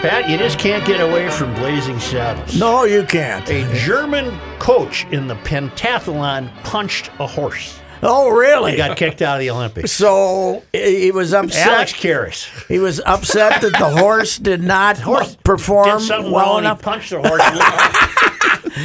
Pat, you just can't get away from Blazing Saddles. No, you can't. A German coach in the pentathlon punched a horse. Oh, really? He got kicked out of the Olympics. So he was upset. Alex Karras. He was upset that the horse did not perform Did something well wrong. enough. He punched the horse.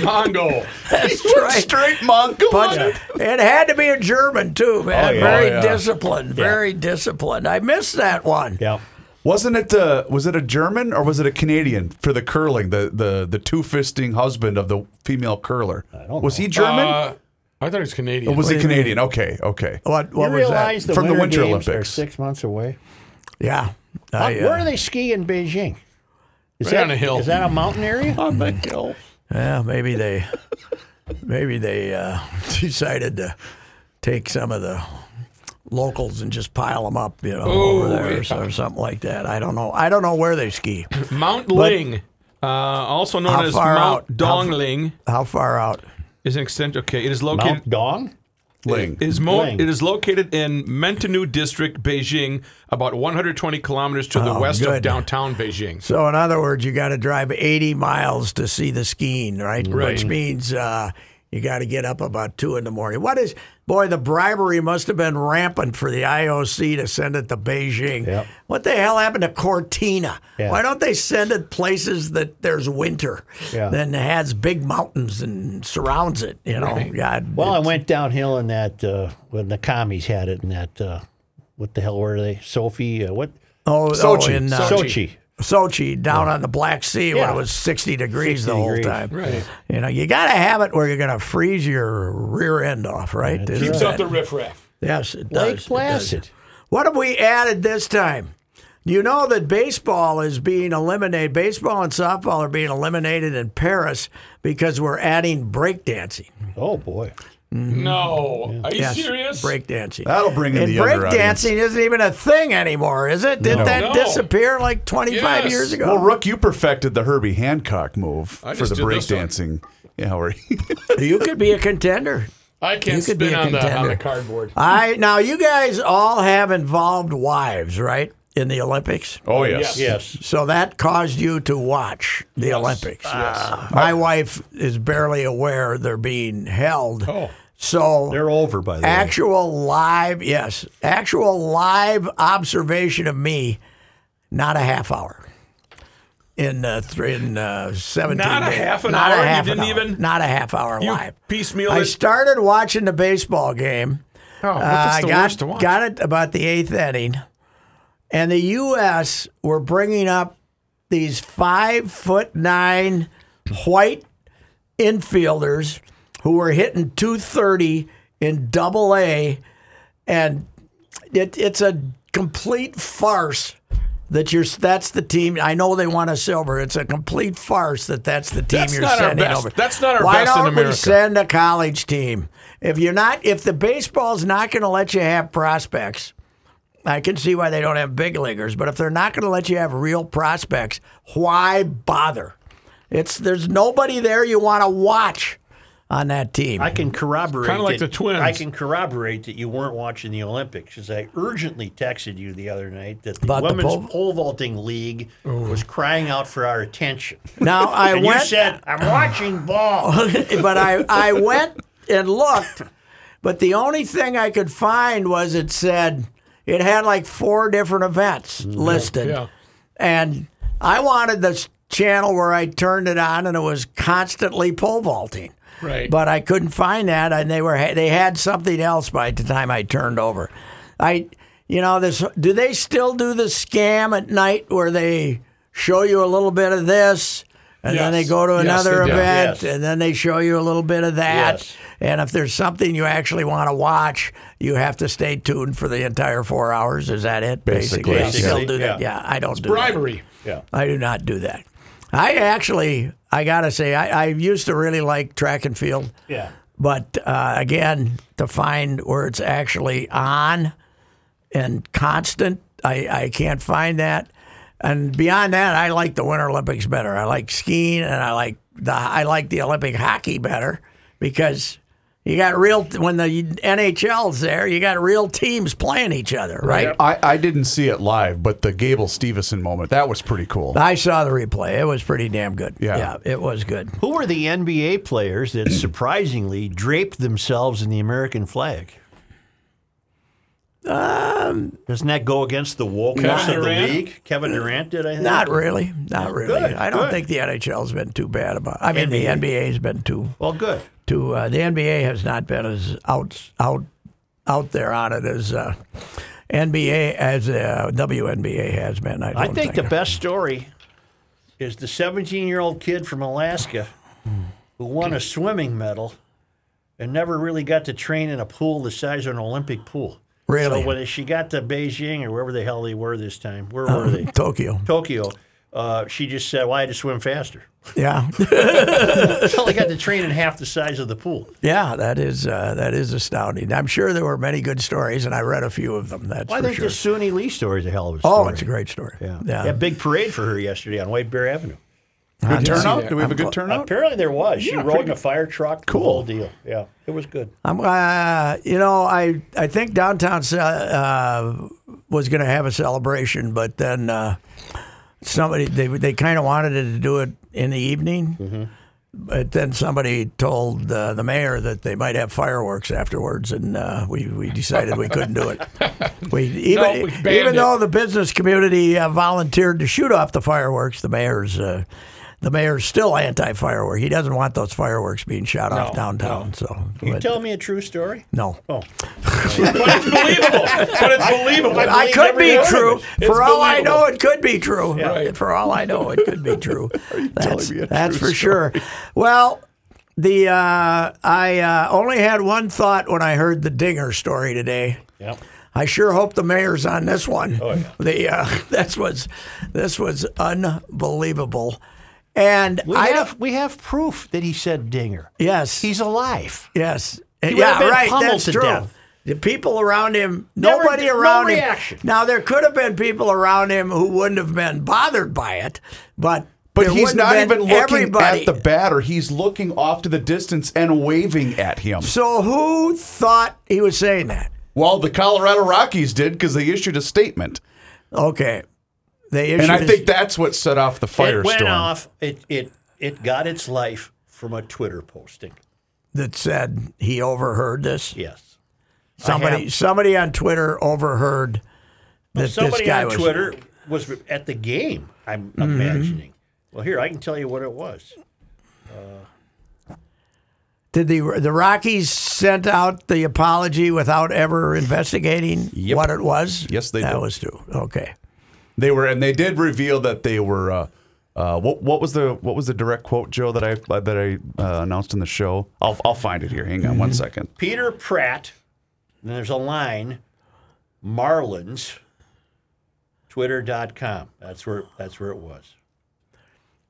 Mongo. That's right. Straight Mongo. Punch- It had to be a German too, man. Oh, yeah. Very Oh, yeah. disciplined. Very disciplined. I missed that one. yeah. Wasn't it uh, was it a German or was it a Canadian for the curling? The the the two fisting husband of the female curler. don't was know. he German? Uh, I thought it was Canadian. or was what he do you mean? Canadian? Okay, okay. What? What you was realize that? the From the Winter, Winter Games are Olympics. six months away? Yeah. Uh, I, Where uh, do they ski in Beijing? Is Right that, on a hill. Is that a mountain area? On the hill. yeah, maybe they, maybe they uh, decided to take some of the locals and just pile them up, you know, over there or, so- or something like that. I don't know. I don't know where they ski. Mount Ling, uh, also known How as far Mount out? How f- Ling, How far out? Is an extent. Okay, it is located. Mount Dong? Ling. It is, mo- Ling. it is located in Mentanu District, Beijing, about 120 kilometers to the Oh, west of good. downtown Beijing. So, in other words, you got to drive 80 miles to see the skiing, right? Right. Which means uh, you got to get up about two in the morning. What is, boy, the bribery must have been rampant for the IOC to send it to Beijing. Yep. What the hell happened to Cortina? Yeah. Why don't they send it places that there's winter, Yeah. then has big mountains and surrounds it? You know, God. Well, I went downhill in that uh, when the commies had it in that. Uh, what the hell were they? Sophie? Uh, what? oh, Sochi. Oh, in, uh, Sochi. Sochi down on the Black Sea when it was 60 degrees 60 the whole degrees. time. Right. You know, you got to have it where you're going to freeze your rear end off, right? Isn't Keeps that- out the riffraff. yes, it Lake does. it does. Placid. What have we added this time? You know that baseball is being eliminated. Baseball and softball are being eliminated in Paris because we're adding breakdancing. Oh boy. Mm-hmm. No. Are you Yes, serious? breakdancing. That'll bring in and the younger audience. breakdancing isn't even a thing anymore, is it? Did No. that No. disappear like 25 Yes. years ago? Well, Rook, you perfected the Herbie Hancock move I for the did this one. breakdancing. Yeah, where you could be a contender. I can't You could be a on the, on contender. the cardboard. I now you guys all have involved wives, right? In the Olympics. Oh yes. Yes. So that caused you to watch the Olympics. Yes. My wife is barely aware they're being held. Oh. So They're over by the way. actual live, yes, actual live observation of me, not a half hour. In uh, th- in uh, seventeen, Not a half an not hour? A half an didn't hour. even- not a half hour You live. piecemeal I it? started watching the baseball game. Oh, well, Uh, that's I the got, worst to watch. got it about the eighth inning, and the U.S. were bringing up these five foot nine white infielders who were hitting 230 in double A, and it, it's a complete farce. That you're that's the team. I know they want a silver. It's a complete farce that that's the team That's you're sending over. That's not our Why best in don't we America. send a college team? If you're not, if the baseball's not going to let you have prospects, I can see why they don't have big leaguers. But if they're not going to let you have real prospects, why bother? It's there's nobody there you want to watch. On that team. I can corroborate. Kinda like that- the Twins. I can corroborate that you weren't watching the Olympics, because I urgently texted you the other night that the About the women's pole- pole, vaulting league was crying out for our attention. now I and went, you said, "I'm watching ball." but I I went and looked, but the only thing I could find was it said it had like four different events mm, listed, Yeah. and I wanted this channel where I turned it on and it was constantly pole vaulting. Right. But I couldn't find that, and they were they had something else by the time I turned over. I, you know, this. Do they still do the scam at night where they show you a little bit of this, and then they go to another they do. event, Yes. and then they show you a little bit of that. Yes. And if there's something you actually want to watch, you have to stay tuned for the entire four hours. Is that it? Basically, They yes. still do that. Yeah. Yeah, I don't do that. Bribery. yeah. I do not do that. I actually, I gotta say, I, I used to really like track and field. Yeah. But uh, again, to find where it's actually on and constant, I, I can't find that. And beyond that, I like the Winter Olympics better. I like skiing and I like the I like the Olympic hockey better because you got real when the NHL's there, you got real teams playing each other, right? I, I didn't see it live, but the Gable Stevenson moment that was pretty cool. I saw the replay. It was pretty damn good. Yeah. yeah it was good. Who were the NBA players that surprisingly draped themselves in the American flag? Um, Doesn't that go against the wokeness Kevin of the Durant? league? Kevin Durant did, I think. Not really. Not really. good, I don't good. think the NHL's been too bad about. It. I mean, NBA. the NBA's been too Well, good. Too. Uh, the NBA has not been as out out out there on it as uh, NBA as uh, WNBA has been. I, I don't think the best story is the 17 year old kid from Alaska who won a swimming medal and never really got to train in a pool the size of an Olympic pool. Really? So when she got to Beijing or wherever the hell they were this time, where were they? Tokyo. Tokyo. Uh, she just said, "Well, I had to swim faster." Yeah, So I got to train in half the size of the pool. yeah. That is uh, that is astounding. I'm sure there were many good stories, and I read a few of them. That's Well, I for think sure. the Suni Lee story is a hell of a story. oh, it's a great story. yeah. yeah. Yeah, big parade for her yesterday on White Bear Avenue. Good turnout? that. Do we have a good turnout? Apparently there was. She Yeah, rode in a fire truck. Cool. The whole deal. Yeah, it was good. I'm, uh, you know, I I think downtown uh, was going to have a celebration, but then uh, somebody they they kind of wanted to do it in the evening. But then somebody told uh, the mayor that they might have fireworks afterwards, and uh, we, we decided we couldn't do it. We even No, we even it. though the business community uh, volunteered to shoot off the fireworks, the mayor's uh, the mayor's still anti firework. He doesn't want those fireworks being shot off No, downtown. So You but- tell me a true story? no. Oh, but it's believable. But it's believable. I I believe could be true. it. For all I know, it could be true. Right. For all I know, it could be true. that's that's true for sure. Well, the uh, I uh, only had one thought when I heard the Dinger story today. yeah. I sure hope the mayor's on this one. Oh, yeah. The uh, this was this was unbelievable, and We I have we have proof that he said Dinger. yes He's alive. Yes. would yeah, have been right. pummeled That's to true. death. The people around him, Never- nobody no around him. reaction. Now there could have been people around him who wouldn't have been bothered by it, but But there he's wouldn't not have been even looking everybody. at the batter. He's looking off to the distance and waving at him. So who thought he was saying that? Well, the Colorado Rockies did because they issued a statement. Okay, they issued. And I a- think that's what set off the firestorm. It went firestorm. off. It it it got its life from a Twitter posting. that said he overheard this. Yes. Somebody, somebody on Twitter overheard that Somebody this guy on was. Twitter was at the game. I'm Mm-hmm. imagining. Well, here I can tell you what it was. Did the the Rockies sent out the apology without ever investigating Yep. what it was? Yes, they did. that did. was true. Okay. They were, and they did reveal that they were. Uh, uh, what what was the what was the direct quote, Joe, that I that I uh, announced in the show? I'll I'll find it here. Hang on one second. Peter Pratt. And there's a line. Marlins. Twitter.com. That's where that's where it was.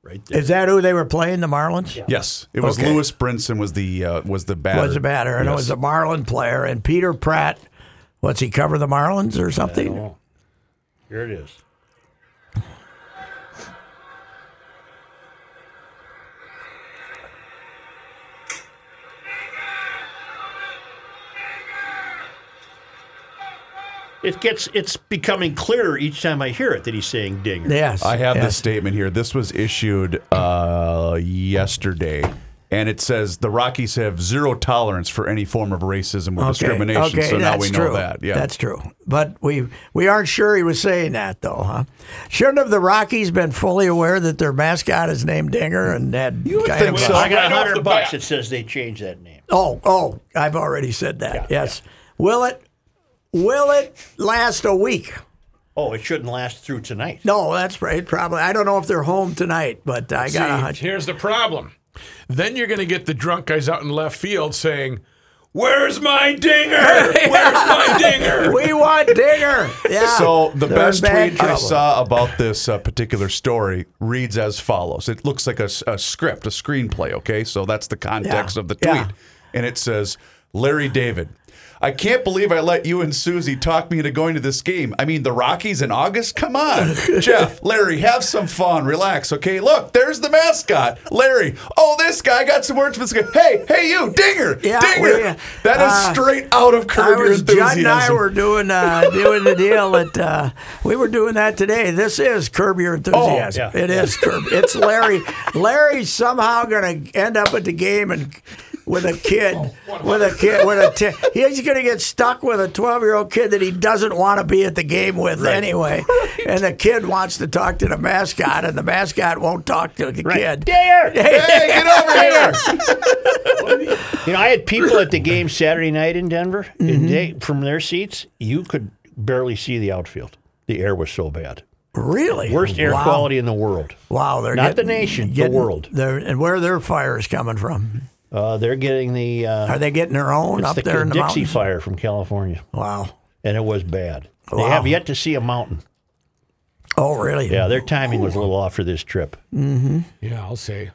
Right there. Is that who they were playing? The Marlins. Yes, it was Okay. Lewis Brinson was the uh, was the batter. Was a batter, and it was a Marlin player. And Peter Pratt, what's he cover the Marlins or something? Here it is. It gets it's becoming clearer each time I hear it that he's saying dinger. Yes. I have yes. this statement here. This was issued uh, yesterday, and it says the Rockies have zero tolerance for any form of racism or discrimination. Okay, so now that's we know true. that. Yeah, That's true. But we we aren't sure he was saying that though, huh? Shouldn't have the Rockies been fully aware that their mascot is named Dinger and had would kind think so. a- I got a hundred bucks bat. that says they changed that name. Oh, oh, I've already said that. yes. Will it will it last a week? Oh, it shouldn't last through tonight. No, that's right. Probably. I don't know if they're home tonight, but I got a See, hunch. here's the problem. Then you're going to get the drunk guys out in left field saying, "Where's my dinger? Where's my dinger?" We want Dinger. Yeah. So the They're in best bad tweet I trouble. saw about this uh, particular story reads as follows. It looks like a, s- a script, a screenplay. Okay, so that's the context Yeah, of the tweet, yeah. and it says, "Larry David." I can't believe I let you and Susie talk me into going to this game. I mean, the Rockies in August? Come on. Jeff, Larry, have some fun. Relax, okay? Look, there's the mascot. Larry, oh, this guy got some words for this guy. Hey, hey, you, Dinger, Yeah, Dinger. we, that is uh, straight out of Curb Your was, Judd and I were doing uh, doing the deal that uh, we were doing that today. This is Curb Your Enthusiasm. yeah. It is Curb. It's Larry. Larry's somehow going to end up at the game and with a kid, with a kid, with a t- he's going to get stuck with a twelve year old kid that he doesn't want to be at the game with anyway, and the kid wants to talk to the mascot, and the mascot won't talk to the kid. Dare! Hey, get over here. You know, I had people at the game Saturday night in Denver, Mm-hmm. and they, from their seats, you could barely see the outfield. The air was so bad. Really, Worst air Wow. quality in the world. Wow, they're Not the getting- nation, the world. They're, and where are their fires coming from? Uh, they're getting the uh, Are they getting their own it's up the, there in the Dixie mountains? fire from California, Wow. and it was bad. They Wow. have yet to see a mountain. Oh, really? Yeah, their timing was a little off for this trip. Yeah, I'll say.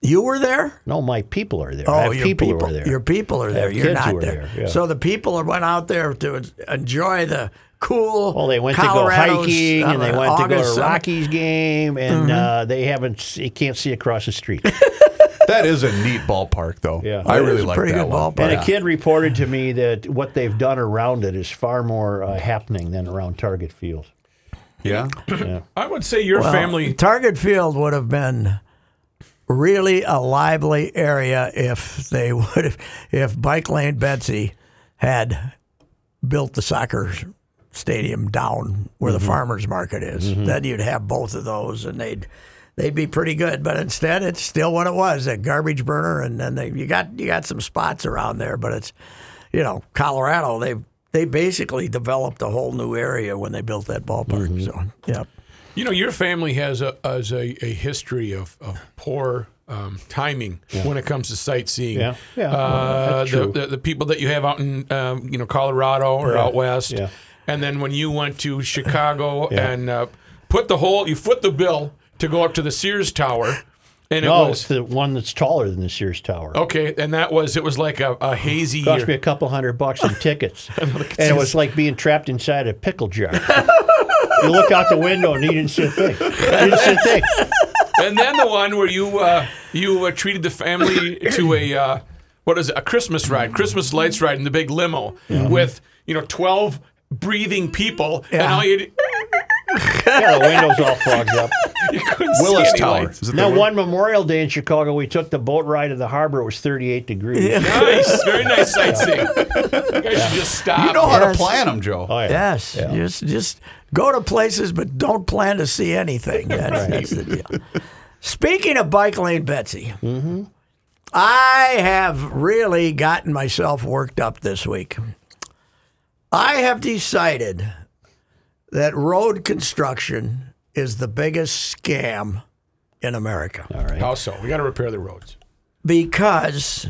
You were there? No, my people are there. Oh, I have your people, people, who are there. Your people are there. have You're kids not are there. there, yeah. So the people went out there to enjoy the cool. Well, they went Colorado's, to go hiking uh, and they went to go August to summer. Rockies game, and uh, they haven't. You can't see across the street. That is a neat ballpark, though. Yeah. I really is a like pretty that good one. ballpark. And a kid reported to me that what they've done around it is far more uh, happening than around Target Field. Yeah. I would say your Well, family. Target Field would have been really a lively area if they would have, if Bike Lane Betsy had built the soccer stadium down where Mm-hmm. the farmers market is. Then you'd have both of those, and they'd they'd be pretty good. But instead, it's still what it was a garbage burner, and then they, you got you got some spots around there, but it's you know Colorado they. They basically developed a whole new area when they built that ballpark. Mm-hmm. So, yeah. You know, your family has a has a, a history of, of poor um, timing when it comes to sightseeing. Yeah. Yeah. Uh, That's the, the the people that you have out in um, you know Colorado or out west, Yeah. and then when you went to Chicago Yeah. and uh, put the whole you foot the bill to go up to the Sears Tower, and it No, was it's the one that's taller than the Sears Tower. okay, and that was it was like a, a hazy. Cost me a couple hundred bucks in tickets, and it was like being trapped inside a pickle jar. you look out the window and you didn't see a thing. You didn't see a thing. and then the one where you uh, you uh, treated the family to a uh, what is it a Christmas ride, Christmas lights ride in the big limo with you know twelve breathing people, and all you Yeah, the windows all fogged up. Willis Tower. lights. Now, one Memorial Day in Chicago, we took the boat ride to the harbor. It was 38 degrees. Nice, very nice sightseeing. You guys should just stop. You know how to Yes. plan them, Joe. Oh, yeah. Yes, just just go to places, but don't plan to see anything. That's, that's the deal. Speaking of bike lane, Betsy, mm-hmm. I have really gotten myself worked up this week. I have decided that road construction is the biggest scam in America How so? We got to repair the roads. because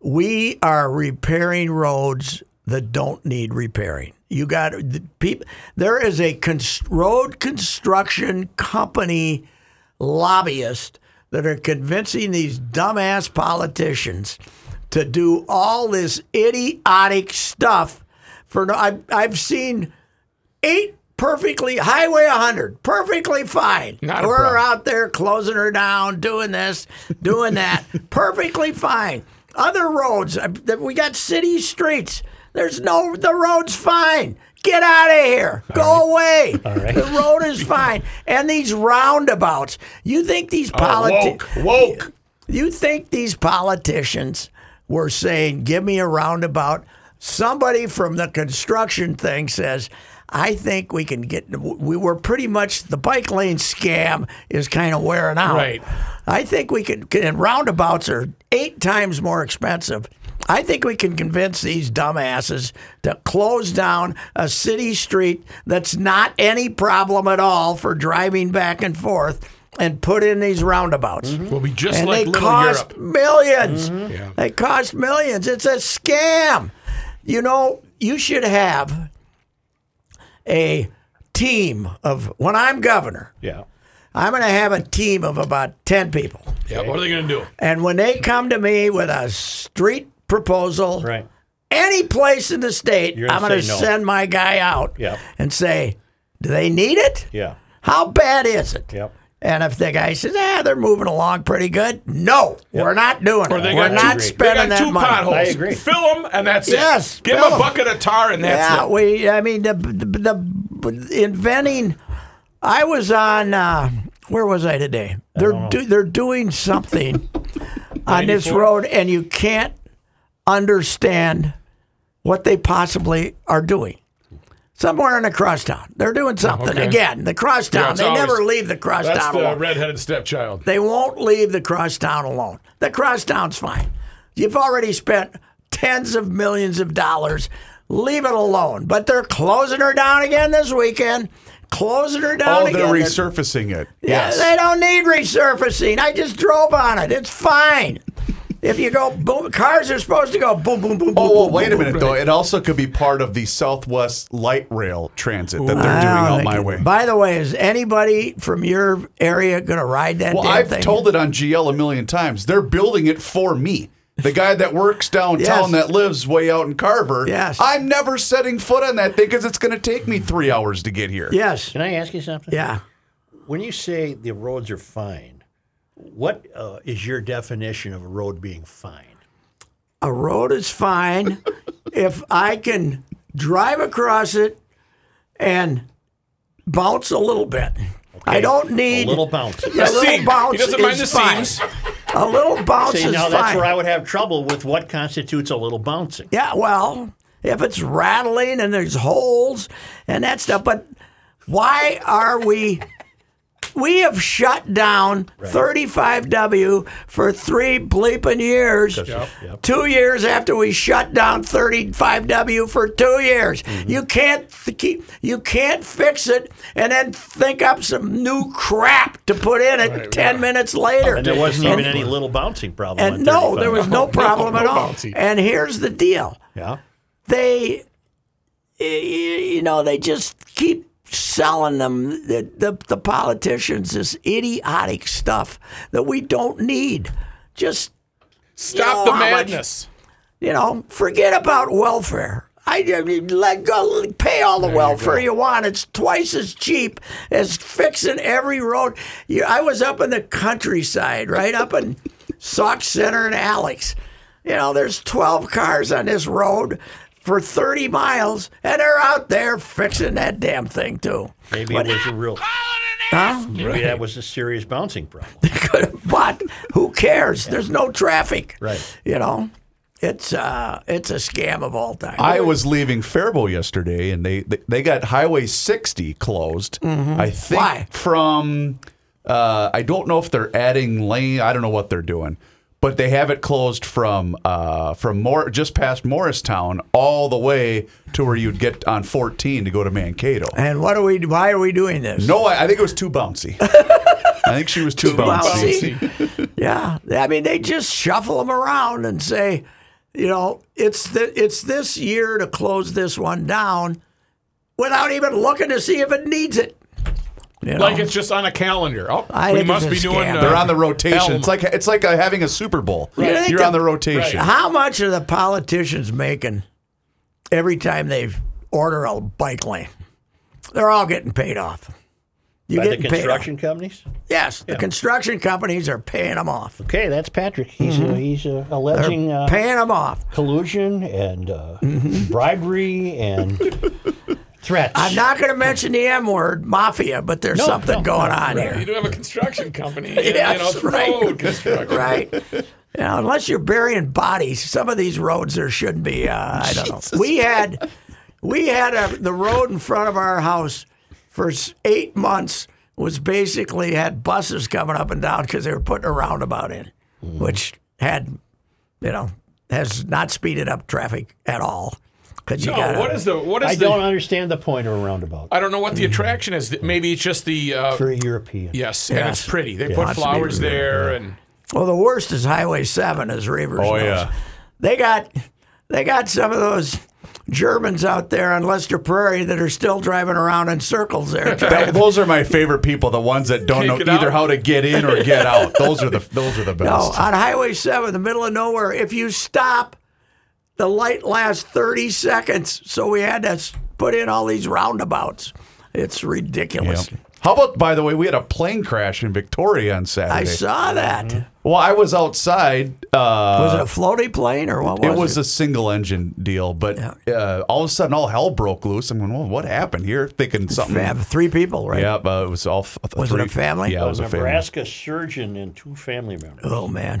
we are repairing roads that don't need repairing. You got the people. There is a const- road construction company lobbyist that are convincing these dumbass politicians to do all this idiotic stuff. For no, I've I've seen eight perfectly Highway 100 perfectly fine. Not We're out there closing her down, doing this, doing that, perfectly fine. Other roads, uh, we got city streets There's no, the road's fine. Get out of here. Go away. The road is fine. And these roundabouts, you think these Oh, politicians. woke, woke. You think these politicians were saying, give me a roundabout? Somebody from the construction thing says, I think we can get, we were pretty much, the bike lane scam is kind of wearing out. Right. I think we can. and roundabouts are eight times more expensive. I think we can convince these dumbasses to close down a city street that's not any problem at all for driving back and forth and put in these roundabouts mm-hmm. Will be just and like they Little cost Europe. 1000000s mm-hmm. Yeah. They cost millions. It's a scam. You know, you should have a team of when I'm governor. Yeah. I'm going to have a team of about 10 people. Yeah, what are they going to do? And when they come to me with a street proposal, Right. any place in the state, gonna I'm going to no. send my guy out Yep. and say, do they need it? Yeah. How bad is it? Yep. And if the guy says, ah, they're moving along pretty good, no, we're not doing Or it. We're got not two, spending they got that two money. potholes. I agree. Fill them, and that's Yes, it. Give fill them a 'em. bucket of tar, and that's yeah, it. Yeah, we. I mean, the, the the inventing. I was on. Uh, where was I today? They're do, they're doing something on this road, and you can't understand what they possibly are doing. Somewhere in the crosstown, they're doing oh, something okay. again. The crosstown, Yeah, they always- never leave the crosstown That's crosstown the redheaded stepchild. They won't leave the crosstown alone. The crosstown's fine. You've already spent tens of millions of dollars. Leave it alone. But they're closing her down again this weekend. Closing her down Oh, again. they're They're- resurfacing it. Yeah, yes. they don't need resurfacing. I just drove on it. It's fine. If you go boom, cars are supposed to go boom, boom, boom, boom. Oh, well, boom, wait a minute, boom. though. It also could be part of the Southwest Light Rail Transit that they're doing I don't out my way. By the way, is anybody from your area going to ride that Well, damn I've thing? told it on GL a million times. They're building it for me. The guy that works downtown Yes. that lives way out in Carver. Yes. I'm never setting foot on that thing because it's going to take me three hours to get here. Yes. Can I ask you something? Yeah. When you say the roads are fine, what uh, is your definition of a road being fine? A road is fine if I can drive across it and bounce a little bit. I don't need A little bounce. a little Seam. bounce. He doesn't mind is the fine. seams. A little bounce See, is now fine. that's where I would have trouble with what constitutes a little bouncing. Yeah, well, if it's rattling and there's holes and that stuff, but why are we? We have shut down 35W for three bleeping years. Yep. Two years after we shut down 35W for two years, Mm-hmm. you can't th- keep, you can't fix it and then think up some new crap to put in it ten minutes later. And there wasn't even any little bouncing problem. and no, there was no problem at no all. bouncy. And here's the deal Yeah. they, you know, they just keep selling them the, the the politicians this idiotic stuff that we don't need. Just Stop know the how much- madness. you know, forget about welfare. I, I mean, let go, pay all the welfare you, want. It's twice as cheap as fixing every road. You, I was up in the countryside, right up in Sauk Centre and Alex. You know, there's 12 cars on this road for 30 miles, and they're out there fixing that damn thing too. Maybe it was a real. Huh? Maybe that was a serious bouncing problem. but who cares? There's no traffic. Right. You know, it's uh, it's a scam of all time. I was leaving Faribault yesterday, and they they, they got Highway 60 closed. I think Why? from uh, I don't know if they're adding lane. I don't know what they're doing, but they have it closed from uh, from more just past Morristown all the way to where you'd get on 14 to go to Mankato. And what are we? Why are we doing this? No, I, I think it was too bouncy. I think she was too, bouncy. bouncy. Yeah, I mean they just shuffle them around and say, you know, it's the, it's this year to close this one down, without even looking to see if it needs it. You know? Like it's just on a calendar. Oh, I we think must it's be a doing. scam. Uh, They're on the rotation. Elm. It's like it's like uh, having a Super Bowl. You think You're on the rotation. How much are the politicians making every time they order a bike lane? They're all getting paid off. You By the getting paid? construction companies? Yes, the construction companies are paying them off. Okay, that's Patrick. He's uh, he's uh, alleging uh, Paying them off. collusion and uh, Mm-hmm. bribery and threats. I'm not going to mention the M word, mafia, but there's No, something no, going no, on You here. You do have a construction company. you Yes, know, it's right. road construction. Right. You know, unless you're burying bodies, some of these roads there shouldn't be. Uh, I don't know. We had, we had a, the road in front of our house for eight months was basically had buses coming up and down because they were putting a roundabout in, which had, you know, has not speeded up traffic at all. Because you No, got what is the what is I the? don't understand the point of a roundabout I don't know what the attraction is. Maybe it's just the. Uh, for a European. yes, and it's pretty. They Yeah, put flowers beautiful. there, and Well, the worst is Highway Seven, as Reavers Oh, knows. yeah. They got they got some of those Germans out there on Lester Prairie that are still driving around in circles there. That- those are my favorite people. The ones that don't Kick know either out. how to get in or get out. Those are the those are the best. no, best. on Highway Seven, the middle of nowhere. If you stop, the light lasts thirty seconds. So we had to put in all these roundabouts. It's ridiculous. Yep. How about, by the way, we had a plane crash in Victoria on Saturday. I saw that. Well, I was outside. Uh, Was it a floaty plane or what was it it? was a single engine deal, but uh, all of a sudden, all hell broke loose. I'm going, well, what happened here? Thinking something. Fam- three people, right? Yeah, but it was all. f- Was it a family? Yeah, it A was a family. Nebraska surgeon and two family members. Oh man,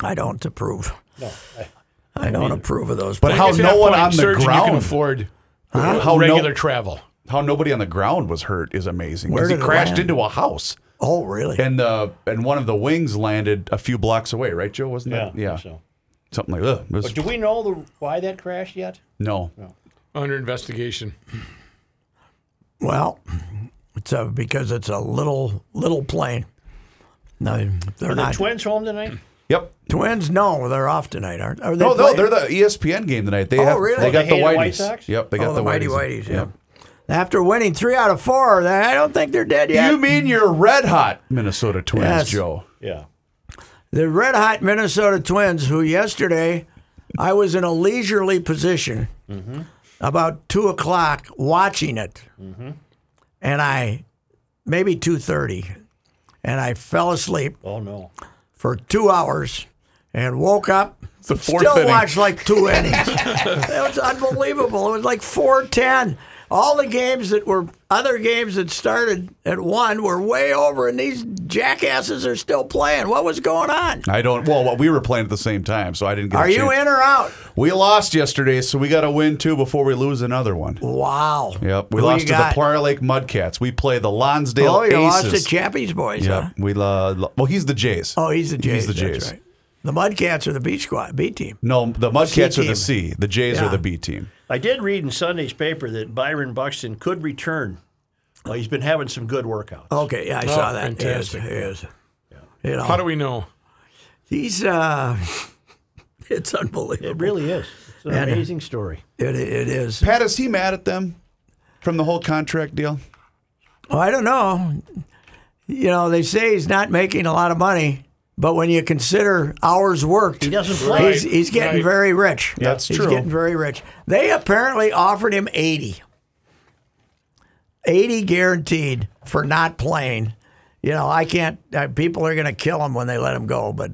I don't approve. No, I, I don't approve of those. But how no one point, on the surgeon, You can ground, afford how regular no, travel. how nobody on the ground was hurt is amazing. Where Because he did it crashed land? into a house, oh really? and the and one of the wings landed a few blocks away. Right, Joe? Wasn't yeah, that? Yeah, So. something like that. Was- But do we know the why that crashed yet? no, Under investigation. Well, it's a, because it's a little little plane. No, they're Are not the twins home tonight? Yep. twins. No, they're off tonight, aren't? Are they? No, no, they're the ESPN game tonight. They Oh, have, really? They got they the hated Whiteys. White Sox? Yep, they got oh, the, the mighty Whiteys. whiteys. Yeah. After winning three out of four, I don't think they're dead yet. You mean your red hot Minnesota Twins, Yes. Joe? Yeah. the red hot Minnesota Twins, who yesterday I was in a leisurely position mm-hmm. about two o'clock watching it, mm-hmm. and I maybe two thirty, and I fell asleep Oh no. For two hours and woke up. the fourth Still inning. watched like two innings. it was unbelievable. It was like four ten. All the games that were other games that started at one were way over, and these jackasses are still playing. What was going on? I don't. Well, we were playing at the same time, so I didn't get. It. Are you in or out? We lost yesterday, so we got to win two before we lose another one. Wow. Yep, we Who lost to the? Prior Lake Mudcats. We play the Lonsdale Oh, you lost Aces. to Chappie's boys, huh? We uh, well, he's the Jays. Oh, he's the Jays. He's the that's Jays. Right. The Mudcats are the B squad, B team. No, the Mudcats are the C. The Jays Yeah. are the B team. I did read in Sunday's paper that Byron Buxton could return. Well, he's been having some good workouts. Okay, yeah, I saw that. fantastic. He is. He is. You know, How do we know? he's uh, it's unbelievable. It really is. It's an And- amazing story. It, it is. Pat, is he mad at them from the whole contract deal? Well, I don't know. You know, they say he's not making a lot of money, but when you consider hours worked, He doesn't play. he's, he's getting Right. very rich. That's he's true. He's getting very rich. They apparently offered him 80. 80 guaranteed for not playing. You know, I can't, uh, people are going to kill him when they let him go, but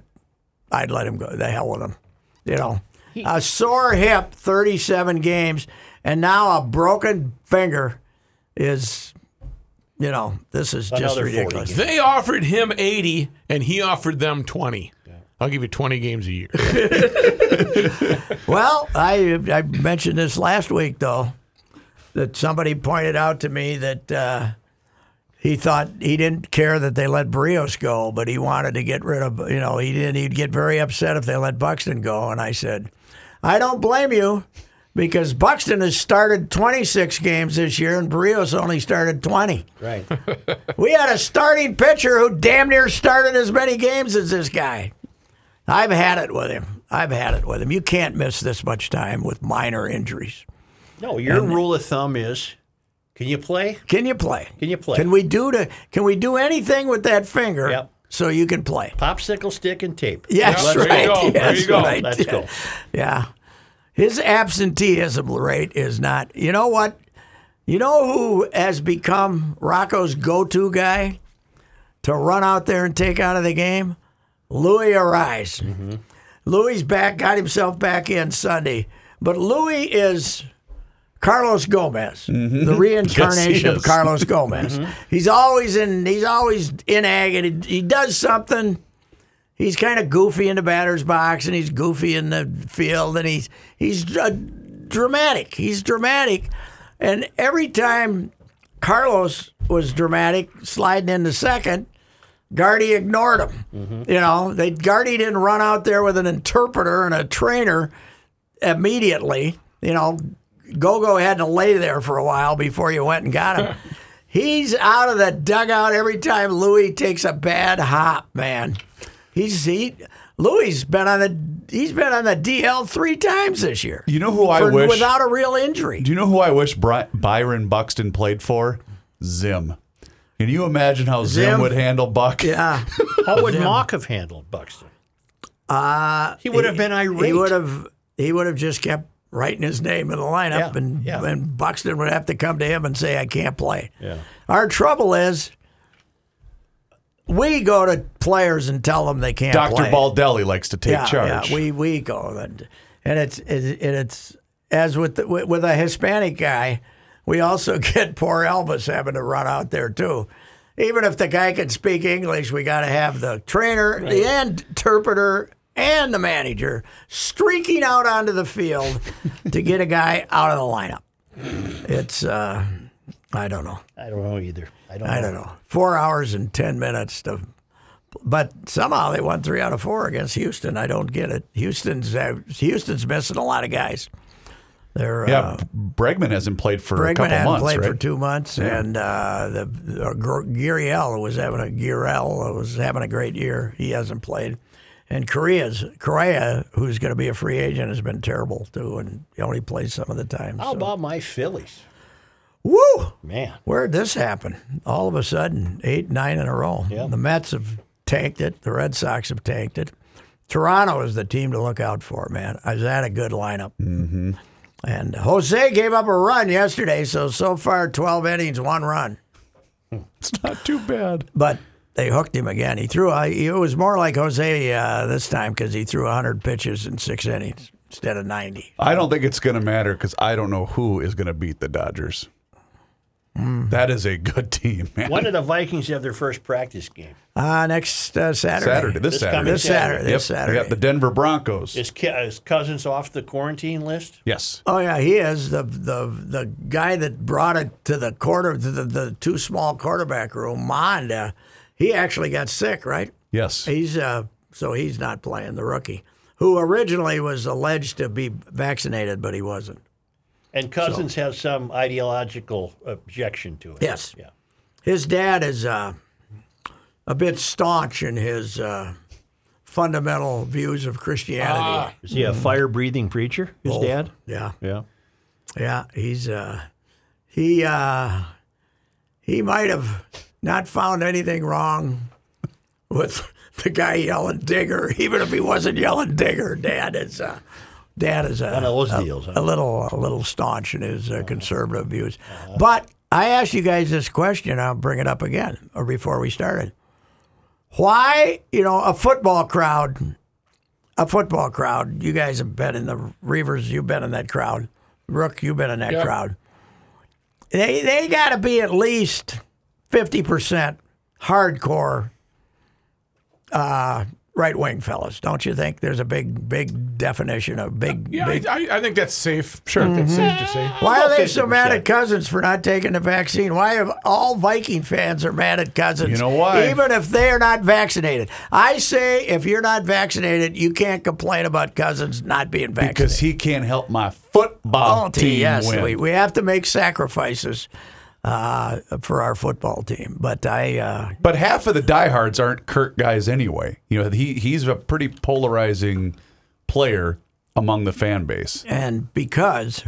I'd let him go. The hell with him. You know, a sore hip, 37 games, and now a broken finger is, you know, this is just Another 40 ridiculous. games. They offered him 80 and he offered them 20. I'll give you 20 games a year. Well, I I mentioned this last week though, that somebody pointed out to me that uh, he thought he didn't care that they let Berrios go, but he wanted to get rid of you know he didn't. He'd get very upset if they let Buxton go, and I said, I don't blame you. Because Buxton has started 26 games this year and Berrios only started 20. Right. We had a starting pitcher who damn near started as many games as this guy. I've had it with him. I've had it with him. You can't miss this much time with minor injuries. No, your rule of thumb is can you play? Can you play? Can you play? Can we do to? Can we do anything with that finger Yep. so you can play? Popsicle stick and tape. Yes, Yeah, there you right. go. There you go. right. Let's go. Yeah. His absenteeism rate is not. You know what? You know who has become Rocco's go-to guy to run out there and take out of the game? Louis Arraez. Mm-hmm. Louis back, got himself back in Sunday, but Louis is Carlos Gomez, mm-hmm. the reincarnation Yes, of. Carlos Gomez. Mm-hmm. He's always in. He's always in ag, and he, he does something. He's kind of goofy in the batter's box, and he's goofy in the field, and he's he's uh, dramatic. He's dramatic, and every time Carlos was dramatic, sliding into second, Gardy ignored him. You know, they Gardy didn't run out there with an interpreter and a trainer immediately. You know, Gogo had to lay there for a while before you went and got him. He's out of the dugout every time Louis takes a bad hop, man. He's he Louis been on the he's been on the DL three times this year. You know who I For- wish- without a real injury. Do you know who I wish Bri- Byron Buxton played for? Zim. Can you imagine how Zim, Zim? would handle Buck? yeah. How would Mock have handled Buxton? Uh, He would have been irate. He would have. He would have just kept writing his name in the lineup, Yeah, and yeah. and Buxton would have to come to him and say, "I can't play." Yeah. Our trouble is, we go to players and tell them they can't Dr. Baldelli likes to take yeah, charge. Yeah, we we go and, and it's it, and it's as with the, with with a Hispanic guy, we also get poor Elvis having to run out there too. Even if the guy can speak English, we got to have the trainer, the interpreter, and the manager streaking out onto the field to get a guy out of the lineup. It's uh, I don't know. I don't know either. I don't. I don't know. Four hours and ten minutes to, but somehow they won three out of four against Houston. I don't get it. Houston's uh, Houston's missing a lot of guys. They're yeah, uh, Bregman hasn't played for a Bregman couple hadn't months, played right? for two months, and uh, the uh, Gurriel was having a Gurriel was having a great year. He hasn't played, and Correa's Korea, who's going to be a free agent, has been terrible too, and he only plays some of the time. How so. about my Phillies? Woo! Man, Where'd this happen? All of a sudden, eight, nine in a row. Yeah. The Mets have tanked it. The Red Sox have tanked it. Toronto is the team to look out for, man. Is that a good lineup? Mm-hmm. And Jose gave up a run yesterday, so so far, 12 innings, one run. It's not too bad. But they hooked him again. He threw, uh, it was more like Jose uh, this time because he threw 100 pitches in six innings instead of 90. I don't think it's going to matter because I don't know who is going to beat the Dodgers. Hmm. That is a good team, man. when did the Vikings have their first practice game? Uh, next uh, Saturday. Saturday, this, This Saturday. coming This Saturday. Yep, This Saturday. They got the Denver Broncos. Is, Ki- is Cousins off the quarantine list? yes. Oh yeah, he is the the the guy that brought it to the quarter to the, the too small quarterback room. Mond, uh, he actually got sick, right? Yes. He's uh, so he's not playing the rookie, who originally was alleged to be vaccinated, but he wasn't. And Cousins has some ideological objection to it. Yes. Yeah. His dad is uh, a bit staunch in his uh, fundamental views of Christianity. Is he a fire breathing preacher? His Oh, dad? Yeah. Yeah. Yeah, he's uh he uh he might have not found anything wrong with the guy yelling digger, even if he wasn't yelling digger. Dad is uh Dad is a, One of those a, deals, huh? a little a little staunch in his uh, conservative views. But I asked you guys this question. I'll bring it up again, or before we started. Why, you know, a football crowd, a football crowd. You guys have been in the Reavers. You've been in that crowd. Rook, you've been in that Yeah. crowd. They they got to be at least fifty percent hardcore uh, right wing fellas, don't you think? There's a big big definition of big uh, Yeah, big. I, I, I think that's safe. Sure, that's safe to say. why are they so mad at Cousins for not taking the vaccine? Why have all Viking fans are mad at Cousins? You know why? Even if they are not vaccinated. I say if you're not vaccinated, you can't complain about Cousins not being vaccinated. Because he can't help my football Oh, team yes, win. we, we have to make sacrifices uh, for our football team. But I, uh, But half of the diehards aren't Kirk guys anyway. You know, he he's a pretty polarizing player among the fan base. and because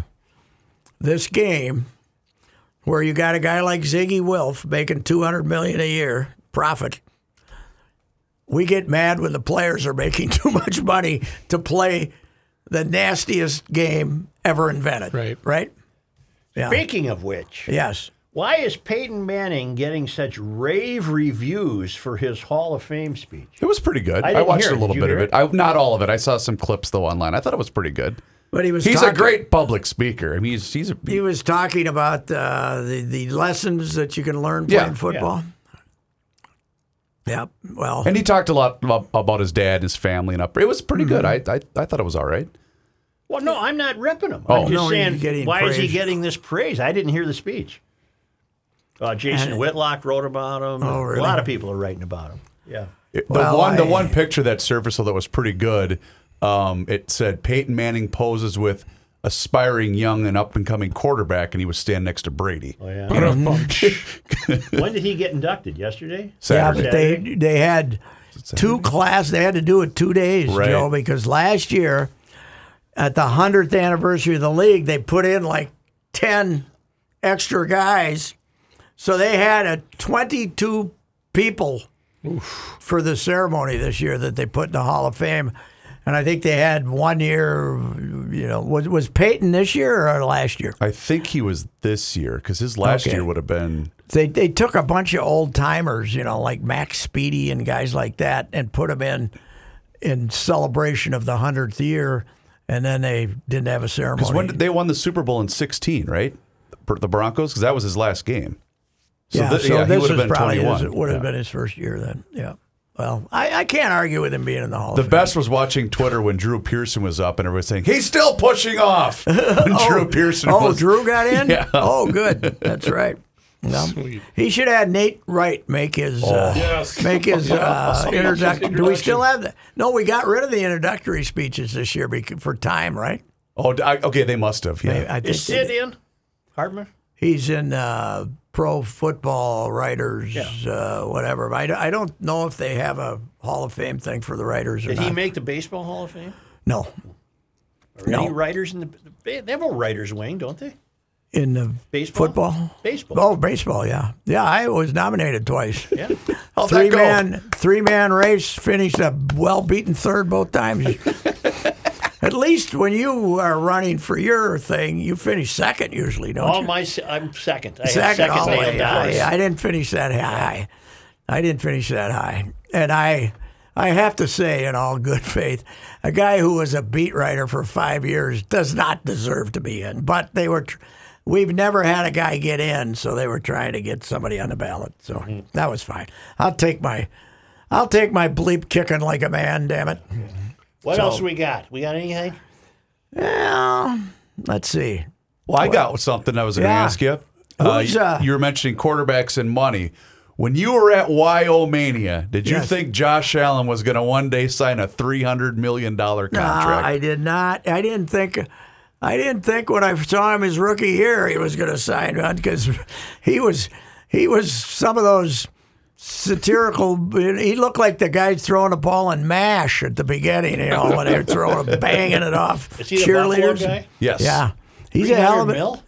this game, where you got a guy like Zygi Wilf making two hundred million a year profit, we get mad when the players are making too much money to play the nastiest game ever invented. Right. Right. Yeah. Speaking of which, Yes. Why is Peyton Manning getting such rave reviews for his Hall of Fame speech? It was pretty good. I I, watched a little bit of hear it. I, not all of it. I saw some clips though online. I thought it was pretty good. But he was He's a great public speaker. I mean, he's he's a, He was talking about uh, the the lessons that you can learn Yeah. playing football. Yeah. Well, and he talked a lot about, about his dad and his family and up. It was pretty good. Mm-hmm. I, I I thought it was all right. Well, no, I'm not ripping him. Oh. I'm just No, saying, getting why is he getting this praise? I didn't hear the speech. Uh, Jason Whitlock wrote about him. Oh, really? A lot of people are writing about him. Yeah. It- the Well, one the one picture that surfaced that was pretty good. Um, it said Peyton Manning poses with aspiring young and up and coming quarterback, and he was standing next to Brady. Oh, yeah. Mm-hmm. when did he get inducted? Yesterday? yeah, Saturday. but they they had two class. They had to do it two days, Right. Joe, because last year at the hundredth anniversary of the league, they put in like ten extra guys, so they had a twenty-two people for the ceremony this year that they put in the Hall of Fame. And I think they had one year, you know, was was Peyton this year or last year? I think he was this year because his last Okay. year would have been. They they took a bunch of old timers, you know, like Max Speedie and guys like that, and put them in in celebration of the hundredth year, and then they didn't have a ceremony. Because they won the Super Bowl in '16, right? The Broncos, because that was his last game. So, yeah, thi- so yeah, he this would have was been probably 21. his, would have Yeah. been his first year then. Yeah. Well, I, I can't argue with him being in the Hall The of Fame. best was watching Twitter when Drew Pearson was up and everybody was saying he's still pushing off. When Drew Pearson Oh, was, Drew got in. Yeah. Oh, good. That's right. No. He should have Nate Wright make his uh, Yes. make his uh, Speech, introduction. Do we still have that? No, we got rid of the introductory speeches this year bec- for time, right? Oh, I, okay, they must have. Yeah. I think Is Sid in? Hartman? he's in uh, pro football writers, Yeah. uh, whatever. I, I don't know if they have a Hall of Fame thing for the writers or Did not. he make the Baseball Hall of Fame? no, Are No. any writers in the. They they have a writers' wing, don't they? in the Baseball? football. Baseball. Oh, baseball, yeah, yeah. I was nominated twice. Yeah. How'd three man three man race finished a well beaten third both times. At least when you are running for your thing, you finish second usually, don't All you? my, I'm second. I second, second all the way. I, I didn't finish that high. I didn't finish that high, and I I have to say, in all good faith, a guy who was a beat writer for five years does not deserve to be in. But they were. Tr- We've never had a guy get in, so they were trying to get somebody on the ballot. So Mm-hmm. that was fine. I'll take my, I'll take my bleep kicking like a man. Damn it. What So- else we got? We got anything? Well, let's see. Well, I got something I was going to Yeah. ask you. Who's, you- uh, you were mentioning quarterbacks and money. When you were at Wyomania, did you Yes. think Josh Allen was going to one day sign a three hundred million dollar No, contract? I did not. I didn't think. I didn't think when I saw him his rookie year he was going to sign one because he was he was some of those satirical. He looked like the guy throwing a ball in mash at the beginning. You know when they're throwing it, banging it off. Is he the Buffalo cheerleaders. guy? yes. Yeah, he's a hell of a. mil?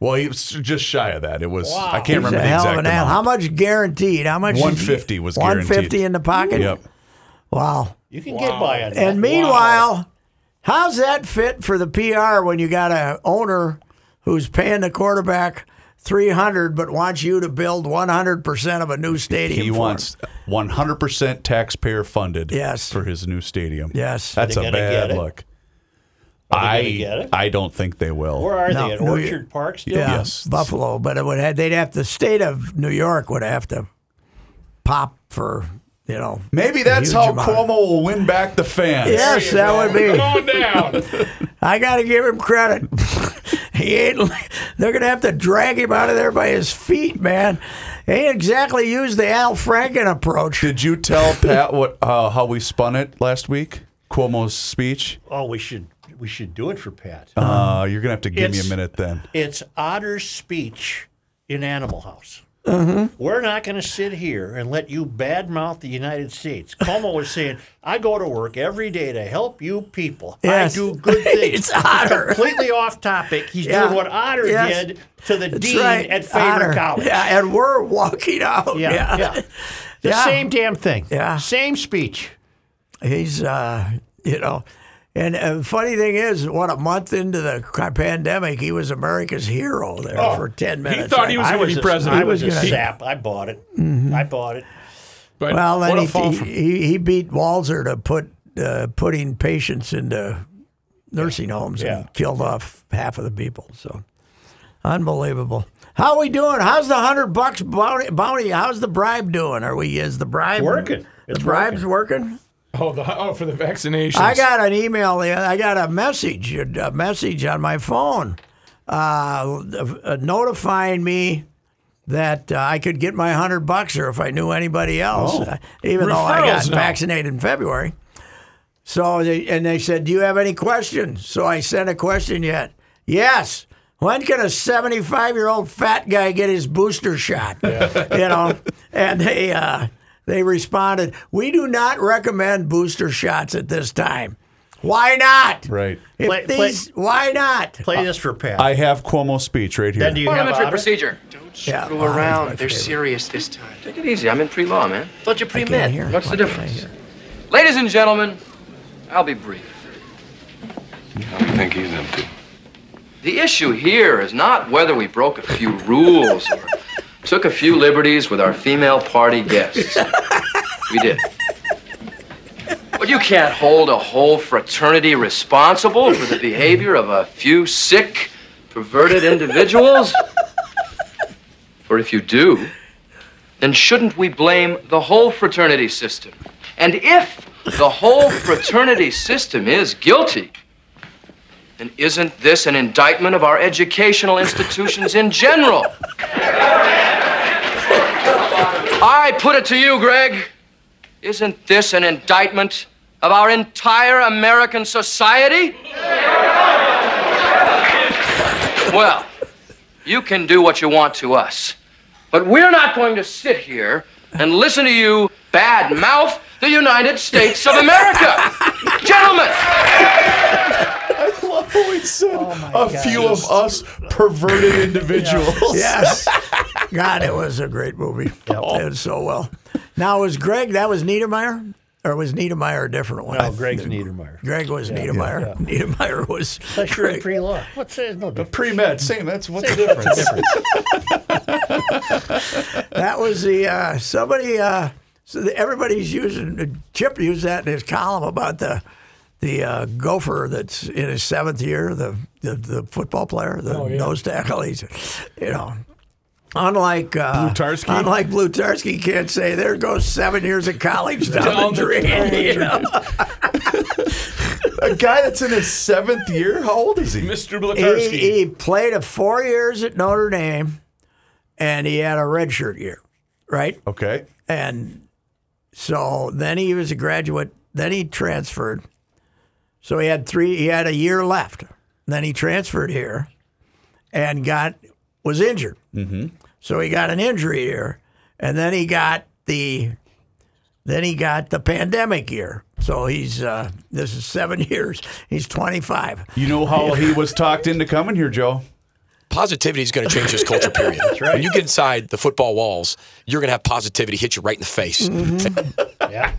Well, he was just shy of that. It was. Wow. I can't He's remember a the hell of an animal. How much guaranteed? How much? 150 was guaranteed. One fifty in the pocket. Yep. Wow. You can get by it. And meanwhile, how's that fit for the PR when you got a owner who's paying the quarterback three hundred but wants you to build one hundred percent of a new stadium? He for him? wants 100% taxpayer funded Yes. for his new stadium. Yes. That's a bad look. I gonna get it? I don't think they will. Where are No, they? At New Orchard York. Park still? yeah, Yes. Buffalo, but it would have, they'd have the state of New York would have to pop for you know. Maybe that's how amount. Cuomo will win back the fans. Yes, that you would be. Come on down. I got to give him credit. He ain't. They're gonna have to drag him out of there by his feet, man. He ain't exactly used the Al Franken approach. Did you tell Pat what uh, how we spun it last week? Cuomo's speech. Oh, we should we should do it for Pat. Uh, you're gonna have to give me a minute then. It's Otter's speech in Animal House. Mm-hmm. We're not going to sit here and let you badmouth the United States. Cuomo was saying, I go to work every day to help you people. Yes. I do good things. It's Otter. Completely off topic. He's Yeah. doing what Otter Yes. did to the That's dean right. at Faber College. Yeah, and we're walking out. Yeah, Yeah, yeah. The Yeah. same damn thing. Yeah. Same speech. He's, uh, you know, And uh, funny thing is, what a month into the pandemic, he was America's hero there for ten minutes. He thought he was gonna be a- president. I was was gonna- sap. I bought it. I bought it. But Well, what then he, he, from he he beat Walzer to put uh, putting patients into nursing homes Yeah. and killed off half of the people. So unbelievable. How are we doing? How's the hundred bucks bounty, bounty? How's the bribe doing? Are we is the bribe Working. The It's bribe's working. Oh, the, oh for the vaccinations. I got an email. I got a message, a message on my phone, uh, uh, notifying me that uh, I could get my hundred bucks, or if I knew anybody else, uh, even though I got now. vaccinated in February. So they and they said, "Do you have any questions?" So I sent a question yet. Yes. When can a 75 year old fat guy get his booster shot? You know, and they uh, they responded, "We do not recommend booster shots at this time. Why not? Right. If Play- play- why not? Play this for Pat. I have Cuomo's speech right here. then do you have Parliamentary Otter? procedure. Yeah, Screw Otter's around. They're favorite. serious this time. Take it easy. I'm in pre-law, man. Thought you I pre-med. hear. What's the difference? Ladies and gentlemen, I'll be brief. I think he's empty. The issue here is not whether we broke a few rules or took a few liberties with our female party guests. We did. But you can't hold a whole fraternity responsible for the behavior of a few sick, perverted individuals. For if you do, then shouldn't we blame the whole fraternity system? And if the whole fraternity system is guilty, then isn't this an indictment of our educational institutions in general? I put it to you, Greg. Isn't this an indictment of our entire American society? Well, you can do what you want to us, but we're not going to sit here and listen to you bad mouth the United States of America. Gentlemen, I love how he said a few of us perverted individuals. Yes. God, it was a great movie. It did so well. Now, was Greg, that was Niedermeyer? Or was Niedermeyer a different one? No, Greg's Niedermeyer. Greg was Niedermeyer. Niedermeyer was. Unless you're in Greg. pre-law. What's that? No difference. Pre med, same. That's what's the difference. That was the uh, somebody. Uh, so the, everybody's using Chip used that in his column about the the uh, gopher that's in his seventh year, the the, the football player, the nose tackle. He's, you know. Unlike uh, Blutarski? unlike Blutarski, can't say there goes seven years of college down, Down the the drain. you know? a guy that's in his seventh year. How old is he? Mr. Blutarski. He, he played a four years at Notre Dame, and he had a redshirt year, right? Okay. And so then he was a graduate. Then he transferred. So he had three. He had a year left. Then he transferred here, and got was injured. Mm-hmm. So he got an injury year, and then he got the then he got the pandemic year. So he's uh, this is seven years. He's twenty five. You know how he was talked into coming here, Joe? Positivity is going to change this culture, period. That's right. When you get inside the football walls, you're going to have positivity hit you right in the face. Yeah.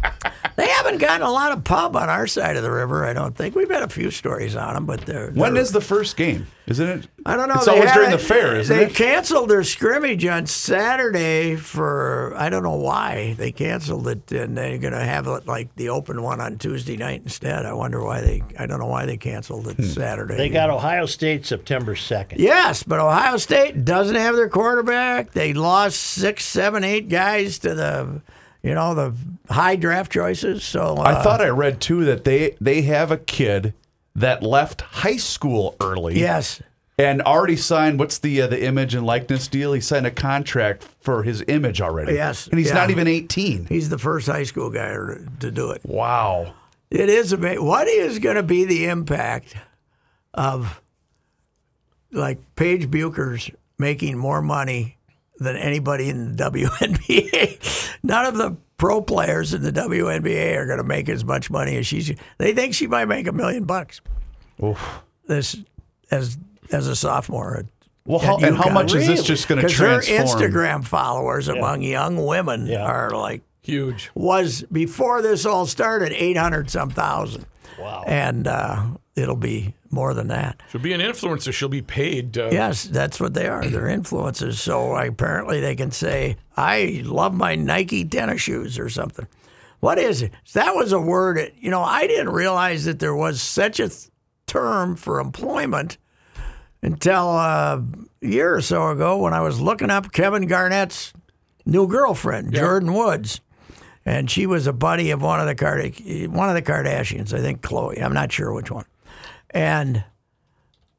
They haven't gotten a lot of pub on our side of the river. I don't think we've had a few stories on them, but they're When they're- is the first game? Isn't it? I don't know. It's They always during it- the fair, isn't they it? They canceled their scrimmage on Saturday for I don't know why they canceled it, and they're going to have it like the open one on Tuesday night instead. I wonder why they. I don't know why they canceled Hmm. it Saturday. They got Ohio State September 2nd. Yes, but Ohio State doesn't have their quarterback. They lost six, seven, eight guys to the, you know, the high draft choices. So uh, I thought I read too that they they have a kid that left high school early. yes, And already signed what's the uh, the image and likeness deal? He signed a contract for his image already. Yes, And he's yeah. not even 18. he's the first high school guy to to do it. Wow. It is amazing. What is going to be the impact of like Paige Bueckers making more money than anybody in the WNBA? None of the pro players in the WNBA are going to make as much money as she's. They think she might make a million bucks. This as as a sophomore. At, Well, at how, and how UConn. much is this just going to Because her transform? Instagram followers among young women Yeah. are like Huge. was before this all started 800 some thousand. Wow. And uh, it'll be more than that. She'll be an influencer, she'll be paid. Uh, Yes, that's what they are. They're influencers. So apparently they can say, I love my Nike tennis shoes or something. What is it? That was a word, that- you know, I didn't realize that there was such a th- term for employment until uh, a year or so ago when I was looking up Kevin Garnett's new girlfriend, Jordan Woods. And she was a buddy of one of the Card- one of the Kardashians, I think Khloé. I'm not sure which one. And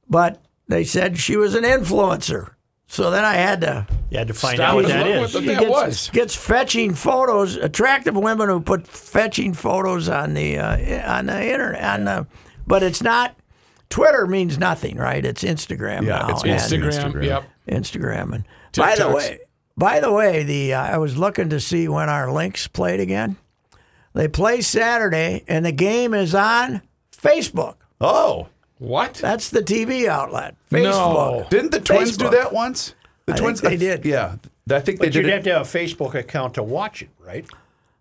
but they said she was an influencer. So then I had to You had to find Stop out what that is. that what that gets, was. gets fetching photos, attractive women who put fetching photos on the uh, on the internet. On the, but it's not. Twitter means nothing, right? It's Instagram Yeah, now. it's and- Instagram. Instagram. Yep. Instagram. And by the way, by the way, the uh, I was looking to see when our Lynx played again. They play Saturday, and the game is on Facebook. Oh, What? That's the TV outlet. No. Didn't the Twins do that once? The I think Twins, they did. Yeah, I think they But you'd did. have to have a Facebook account to watch it, right?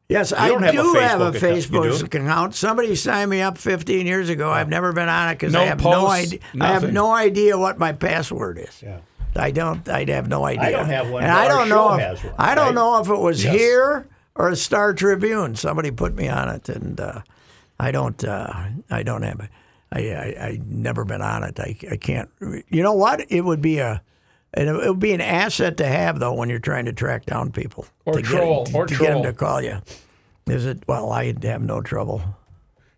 Yes, I don't have a do have a Facebook account. Facebook account. Somebody signed me up 15 years ago. I've never been on it because No I have no idea. I have no idea what my password is. Yeah. I don't. I have no idea. I don't have one, and I don't know. If, has one, I don't right? know if it was Yes. here or a Star Tribune. Somebody put me on it, and uh, I don't. Uh, I don't have it. I, I I never been on it. I, I can't. You know what? It would be a. It would be an asset to have though when you're trying to track down people Or to troll, get, or to get them troll. to call you. Is it? Well, I have no trouble.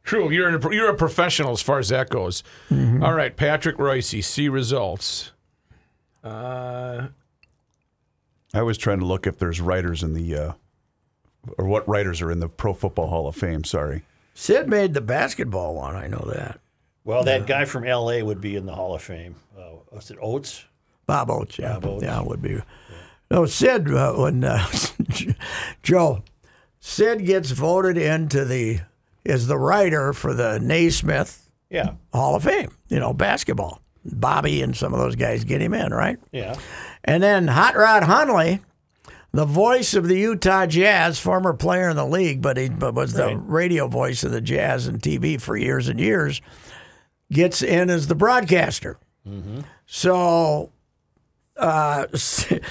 True. You're a, you're a professional as far as that goes. Mm-hmm. All right, Patrick Royce, see results. Uh, I was trying to look if there's writers in the, uh, or what writers are in the Pro Football Hall of Fame. Sorry. Sid made the basketball one. I know that. Well, that guy from L.A. would be in the Hall of Fame. Uh, was it Oates? Bob Oates, yeah, Bob Oates. yeah, would be. No, Sid uh, when uh, Joe Sid gets voted into the is the writer for the Naismith Yeah. Hall of Fame. You know, basketball. Bobby and some of those guys get him in, right? Yeah. And then Hot Rod Hundley, the voice of the Utah Jazz, former player in the league, but he but was the Right. radio voice of the Jazz and TV for years and years, gets in as the broadcaster. So uh, Sid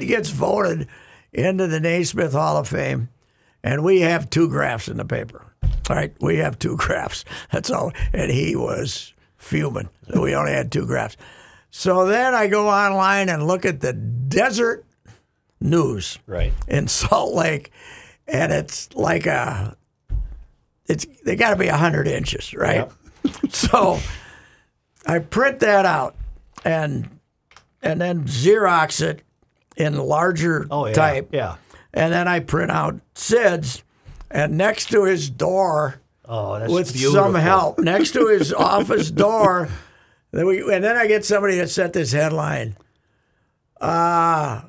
gets voted into the Naismith Hall of Fame, and we have two graphs in the paper. All right, we have two graphs. That's all. And he was fuming. that We only had two graphs. So then I go online and look at the Deseret News Right. in Salt Lake, and it's like a, it's they got to be hundred inches, right? so I print that out and and then Xerox it in larger Oh, yeah. type, Yeah. and then I print out Sid's, and next to his door Oh, that's with beautiful. some help next to his office door. Then we, and then I get somebody that set this headline. Uh,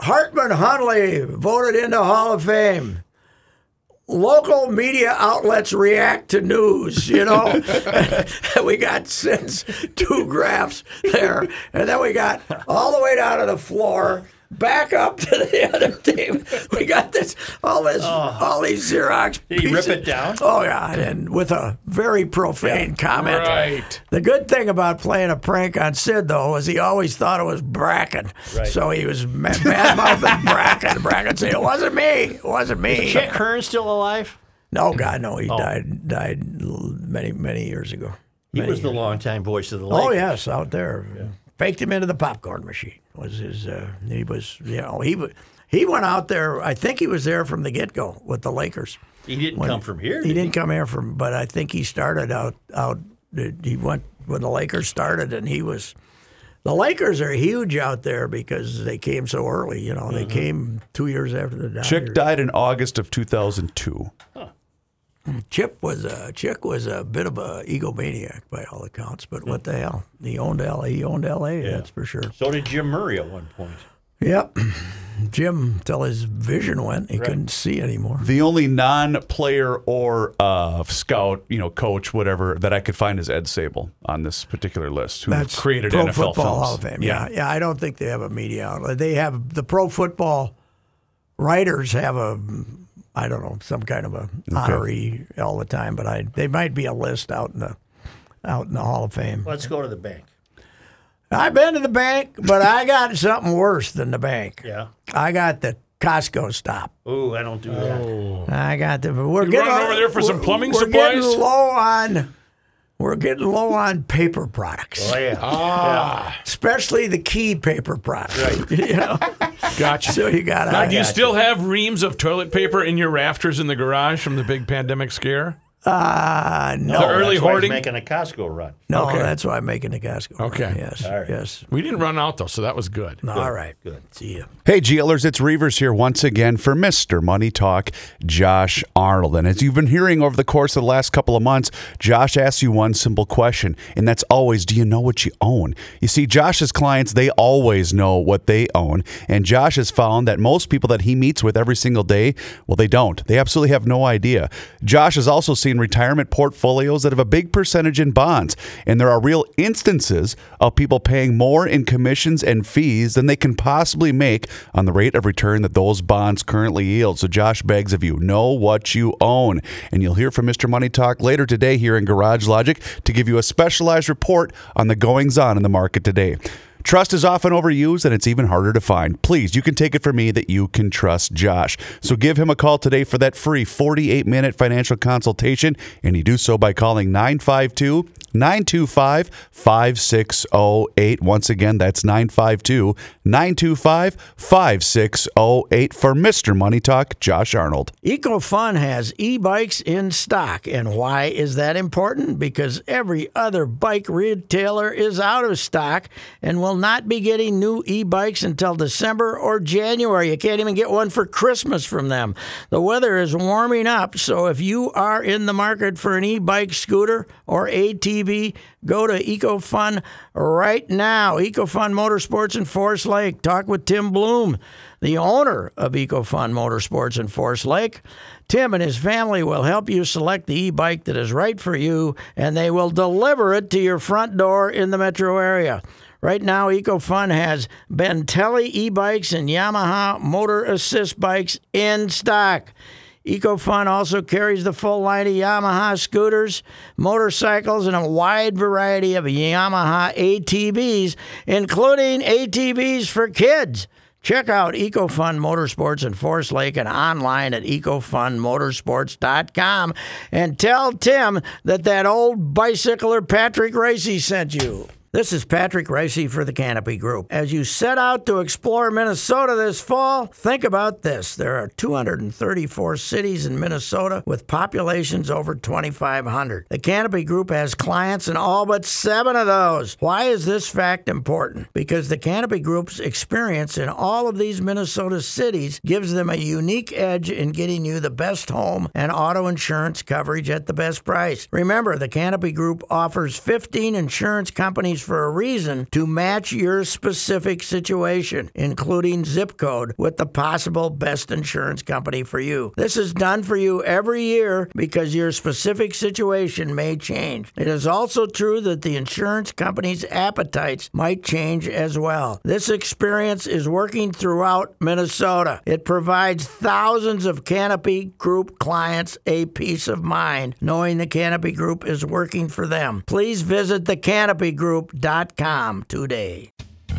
Hartman Hundley voted into Hall of Fame. Local media outlets react to news, you know. we got since two graphs there, and then we got all the way down to the floor, back up to the other team. We got this, all this, oh. all these Xerox. Did he rip it down? Oh yeah, and with a very profane comment. right. The good thing about playing a prank on Sid though was he always thought it was Bracken, Right. so he was ma- bad mouthing Bracken. Bracken said it wasn't me, it wasn't me. Chick Hearn still alive? No, God, no, he Oh. died died many many years ago. He Many was the years. longtime voice of the Lakers. Oh yes, out there. Faked him into the popcorn machine. Was his? Uh, he was. You know, he wa- he went out there. I think he was there from the get go with the Lakers. He didn't come from here. He did didn't come here from, but I think he started out out. He went when the Lakers started, and he was. The Lakers are huge out there because they came so early. You know, Mm-hmm. they came two years after the Dodgers. Chick died in August of 2002. Chip was a Chick was a bit of a egomaniac by all accounts, but what the hell? He owned LA. He owned L.A. That's for sure. So did Jim Murray at one point. Yep. Jim, till his vision went, he couldn't see anymore. The only non-player or uh, scout, you know, coach, whatever that I could find is Ed Sabol on this particular list, who That's created Pro NFL Football films. Hall of Fame. Yeah. yeah, I don't think they have a media outlet. They have the Pro Football writers have a I don't know, some kind of a honoree all the time. But I they might be a list out in the out in the Hall of Fame. Let's go to the bank. I've been to the bank, but I got something worse than the bank. Yeah. I got the Costco stop. Ooh, I don't do that. I got the. We're You getting running over there for some we're- plumbing we're getting supplies? low on. We're getting low on paper products, Oh yeah. Ah, especially the key paper products. Right. you know, gotcha. so you got Now, to. do you still have reams of toilet paper in your rafters in the garage from the big pandemic scare? Uh, no, The early That's why he's hoarding? making a Costco run. no, okay. that's why I'm making the Costco. Run. Okay. Yes. All right. Yes. We didn't run out though, so that was good. All right. Good. See you. Hey, GLers, it's Reavers here once again for Mr. Money Talk, Josh Arnold. And as you've been hearing over the course of the last couple of months, Josh asks you one simple question, and that's always do you know what you own? You see, Josh's clients, they always know what they own. And Josh has found that most people that he meets with every single day, well, they don't. They absolutely have no idea. Josh has also seen retirement portfolios that have a big percentage in bonds. And there are real instances of people paying more in commissions and fees than they can possibly make on the rate of return that those bonds currently yield. So Josh begs of you, know what you own. And you'll hear from Mr. Money Talk later today here in Garage Logic to give you a specialized report on the goings on in the market today. Trust is often overused and it's even harder to find. Please, you can take it from me that you can trust Josh. So give him a call today for that free 48 minute financial consultation, and you do so by calling 952 925 5608. Once again, that's 952 925 5608 for Mr. Money Talk, Josh Arnold. EcoFun has e-bikes in stock, and why is that important? Because every other bike retailer is out of stock and will not be getting new e-bikes until December or January. You can't even get one for Christmas from them. The weather is warming up, so if you are in the market for an e-bike scooter or ATV, go to EcoFun right now. EcoFun Motorsports in Forest Lake. Talk with Tim Bloom, the owner of EcoFun Motorsports in Forest Lake. Tim and his family will help you select the e bike that is right for you, and they will deliver it to your front door in the metro area. Right now, EcoFun has Bintelli e bikes and Yamaha Motor Assist bikes in stock. EcoFun also carries the full line of Yamaha scooters, motorcycles, and a wide variety of Yamaha ATVs, including ATVs for kids. Check out EcoFun Motorsports in Forest Lake and online at ecofunmotorsports.com and tell Tim that that old bicycler Patrick Reusse sent you. This is Patrick Reusse for the Canopy Group. As you set out to explore Minnesota this fall, think about this. There are 234 cities in Minnesota with populations over 2,500. The Canopy Group has clients in all but seven of those. Why is this fact important? Because the Canopy Group's experience in all of these Minnesota cities gives them a unique edge in getting you the best home and auto insurance coverage at the best price. Remember, the Canopy Group offers 15 insurance companies for a reason to match your specific situation, including zip code with the possible best insurance company for you. This is done for you every year because your specific situation may change. It is also true that the insurance company's appetites might change as well. This experience is working throughout Minnesota. It provides thousands of Canopy Group clients a peace of mind knowing the Canopy Group is working for them. Please visit thecanopygroup.com today.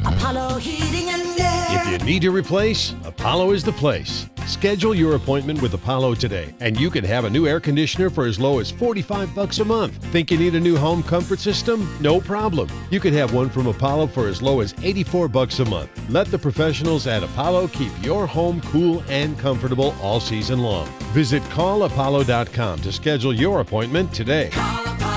Apollo Heating and Air. If you need to replace, Apollo is the place. Schedule your appointment with Apollo today, and you can have a new air conditioner for as low as 45 bucks a month. Think you need a new home comfort system? No problem. You can have one from Apollo for as low as 84 bucks a month. Let the professionals at Apollo keep your home cool and comfortable all season long. Visit callapollo.com to schedule your appointment today. Call